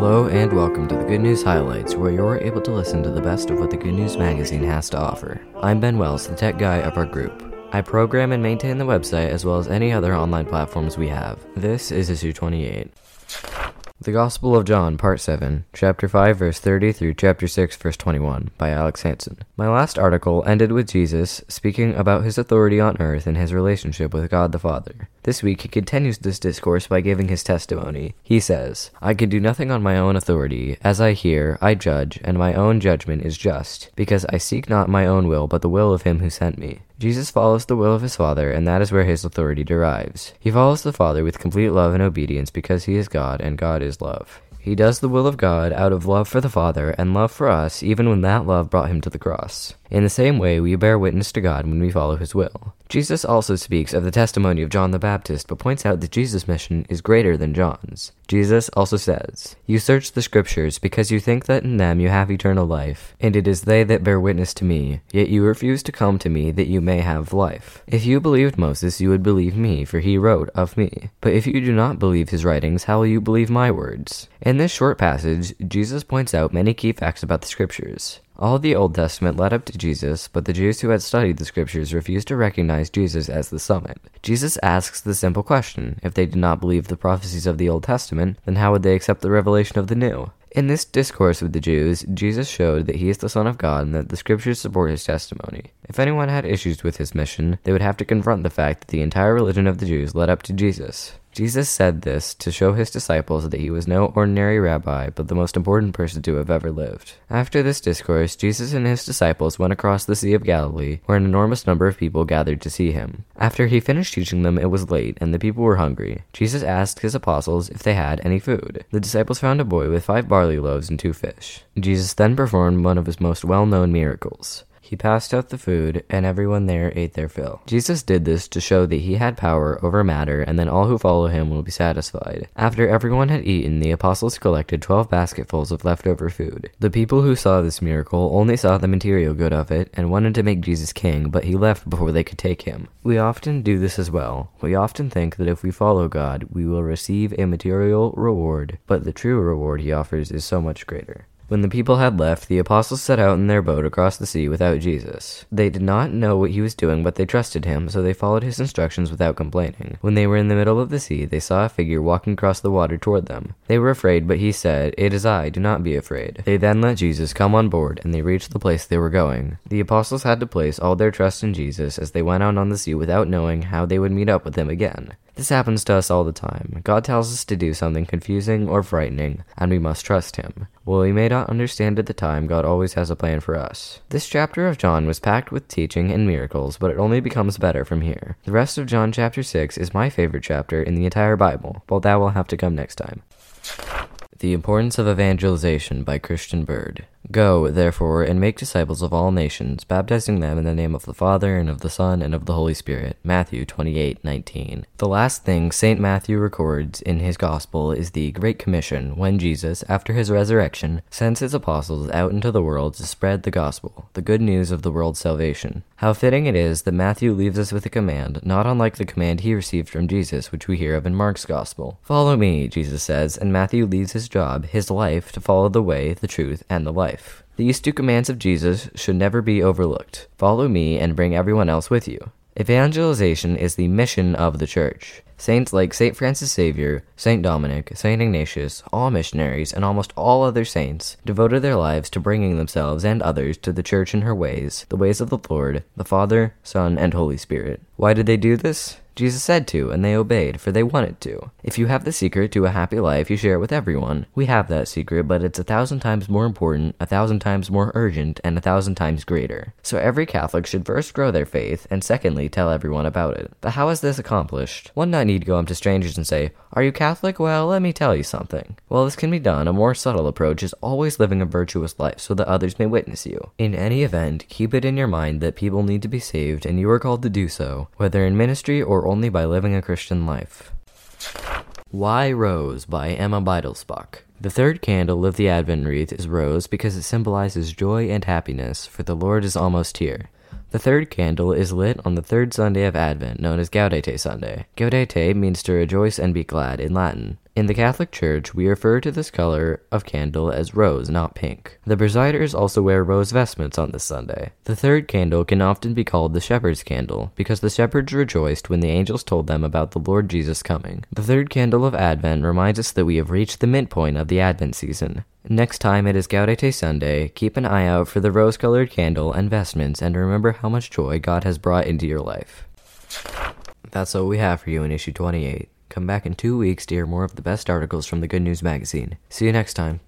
Hello and welcome to the Good News Highlights, where you're able to listen to the best of what the Good News Magazine has to offer. I'm Ben Wells, the tech guy of our group. I program and maintain the website as well as any other online platforms we have. This is issue 28. The Gospel of John, Part 7, Chapter 5, verse 30 through Chapter 6, verse 21, by Alex Hansen. My last article ended with Jesus speaking about his authority on earth and his relationship with God the Father. This week he continues this discourse by giving his testimony. He says, I can do nothing on my own authority. As I hear, I judge, and my own judgment is just, because I seek not my own will, but the will of him who sent me. Jesus follows the will of his Father, and that is where his authority derives. He follows the Father with complete love and obedience because he is God, and God is love. He does the will of God out of love for the Father and love for us, even when that love brought him to the cross. In the same way, we bear witness to God when we follow his will. Jesus also speaks of the testimony of John the Baptist, but points out that Jesus' mission is greater than John's. Jesus also says, You search the Scriptures because you think that in them you have eternal life, and it is they that bear witness to me, yet you refuse to come to me that you may have life. If you believed Moses, you would believe me, for he wrote of me. But if you do not believe his writings, how will you believe my words? In this short passage, Jesus points out many key facts about the Scriptures. All the Old Testament led up to Jesus, but the Jews who had studied the Scriptures refused to recognize Jesus as the summit. Jesus asks the simple question if they did not believe the prophecies of the Old Testament, then how would they accept the revelation of the New? In this discourse with the Jews, Jesus showed that he is the Son of God and that the Scriptures support his testimony. If anyone had issues with his mission, they would have to confront the fact that the entire religion of the Jews led up to Jesus. Jesus said this to show his disciples that he was no ordinary rabbi, but the most important person to have ever lived. After this discourse, Jesus and his disciples went across the Sea of Galilee, where an enormous number of people gathered to see him. After he finished teaching them, it was late, and the people were hungry. Jesus asked his apostles if they had any food. The disciples found a boy with five barley loaves and two fish. Jesus then performed one of his most well known miracles. He passed out the food, and everyone there ate their fill. Jesus did this to show that he had power over matter, and then all who follow him will be satisfied. After everyone had eaten, the apostles collected twelve basketfuls of leftover food. The people who saw this miracle only saw the material good of it and wanted to make Jesus king, but he left before they could take him. We often do this as well. We often think that if we follow God, we will receive a material reward, but the true reward he offers is so much greater. When the people had left, the apostles set out in their boat across the sea without Jesus. They did not know what he was doing, but they trusted him, so they followed his instructions without complaining. When they were in the middle of the sea, they saw a figure walking across the water toward them. They were afraid, but he said, It is I, do not be afraid. They then let Jesus come on board, and they reached the place they were going. The apostles had to place all their trust in Jesus as they went out on the sea without knowing how they would meet up with him again. This happens to us all the time. God tells us to do something confusing or frightening, and we must trust Him. While we may not understand at the time, God always has a plan for us. This chapter of John was packed with teaching and miracles, but it only becomes better from here. The rest of John chapter 6 is my favorite chapter in the entire Bible, but that will have to come next time. The Importance of Evangelization by Christian Bird. Go, therefore, and make disciples of all nations, baptizing them in the name of the Father, and of the Son, and of the Holy Spirit. Matthew 28:19. The last thing St. Matthew records in his Gospel is the Great Commission, when Jesus, after his resurrection, sends his apostles out into the world to spread the Gospel, the good news of the world's salvation. How fitting it is that Matthew leaves us with a command, not unlike the command he received from Jesus, which we hear of in Mark's Gospel. Follow me, Jesus says, and Matthew leaves his job, his life, to follow the way, the truth, and the life. These two commands of Jesus should never be overlooked. Follow me and bring everyone else with you. Evangelization is the mission of the church. Saints like St. Francis Xavier, St. Dominic, St. Ignatius, all missionaries, and almost all other saints devoted their lives to bringing themselves and others to the church in her ways, the ways of the Lord, the Father, Son, and Holy Spirit. Why did they do this? Jesus said to, and they obeyed, for they wanted to. If you have the secret to a happy life, you share it with everyone. We have that secret, but it's a thousand times more important, a thousand times more urgent, and a thousand times greater. So every Catholic should first grow their faith, and secondly, tell everyone about it. But how is this accomplished? One night need go up to strangers and say, Are you Catholic? Well, let me tell you something. Well, this can be done. A more subtle approach is always living a virtuous life so that others may witness you. In any event, keep it in your mind that people need to be saved, and you are called to do so, whether in ministry or only by living a Christian life. Why Rose by Emma Beidelsbach. The third candle of the Advent wreath is rose because it symbolizes joy and happiness, for the Lord is almost here. The third candle is lit on the third Sunday of Advent, known as Gaudete Sunday. Gaudete means to rejoice and be glad in Latin. In the Catholic Church, we refer to this color of candle as rose, not pink. The presiders also wear rose vestments on this Sunday. The third candle can often be called the shepherd's candle because the shepherds rejoiced when the angels told them about the Lord Jesus coming. The third candle of Advent reminds us that we have reached the midpoint of the Advent season. Next time it is Gaudete Sunday, keep an eye out for the rose colored candle and vestments and remember how much joy God has brought into your life. That's all we have for you in issue 28. Come back in two weeks to hear more of the best articles from the Good News Magazine. See you next time.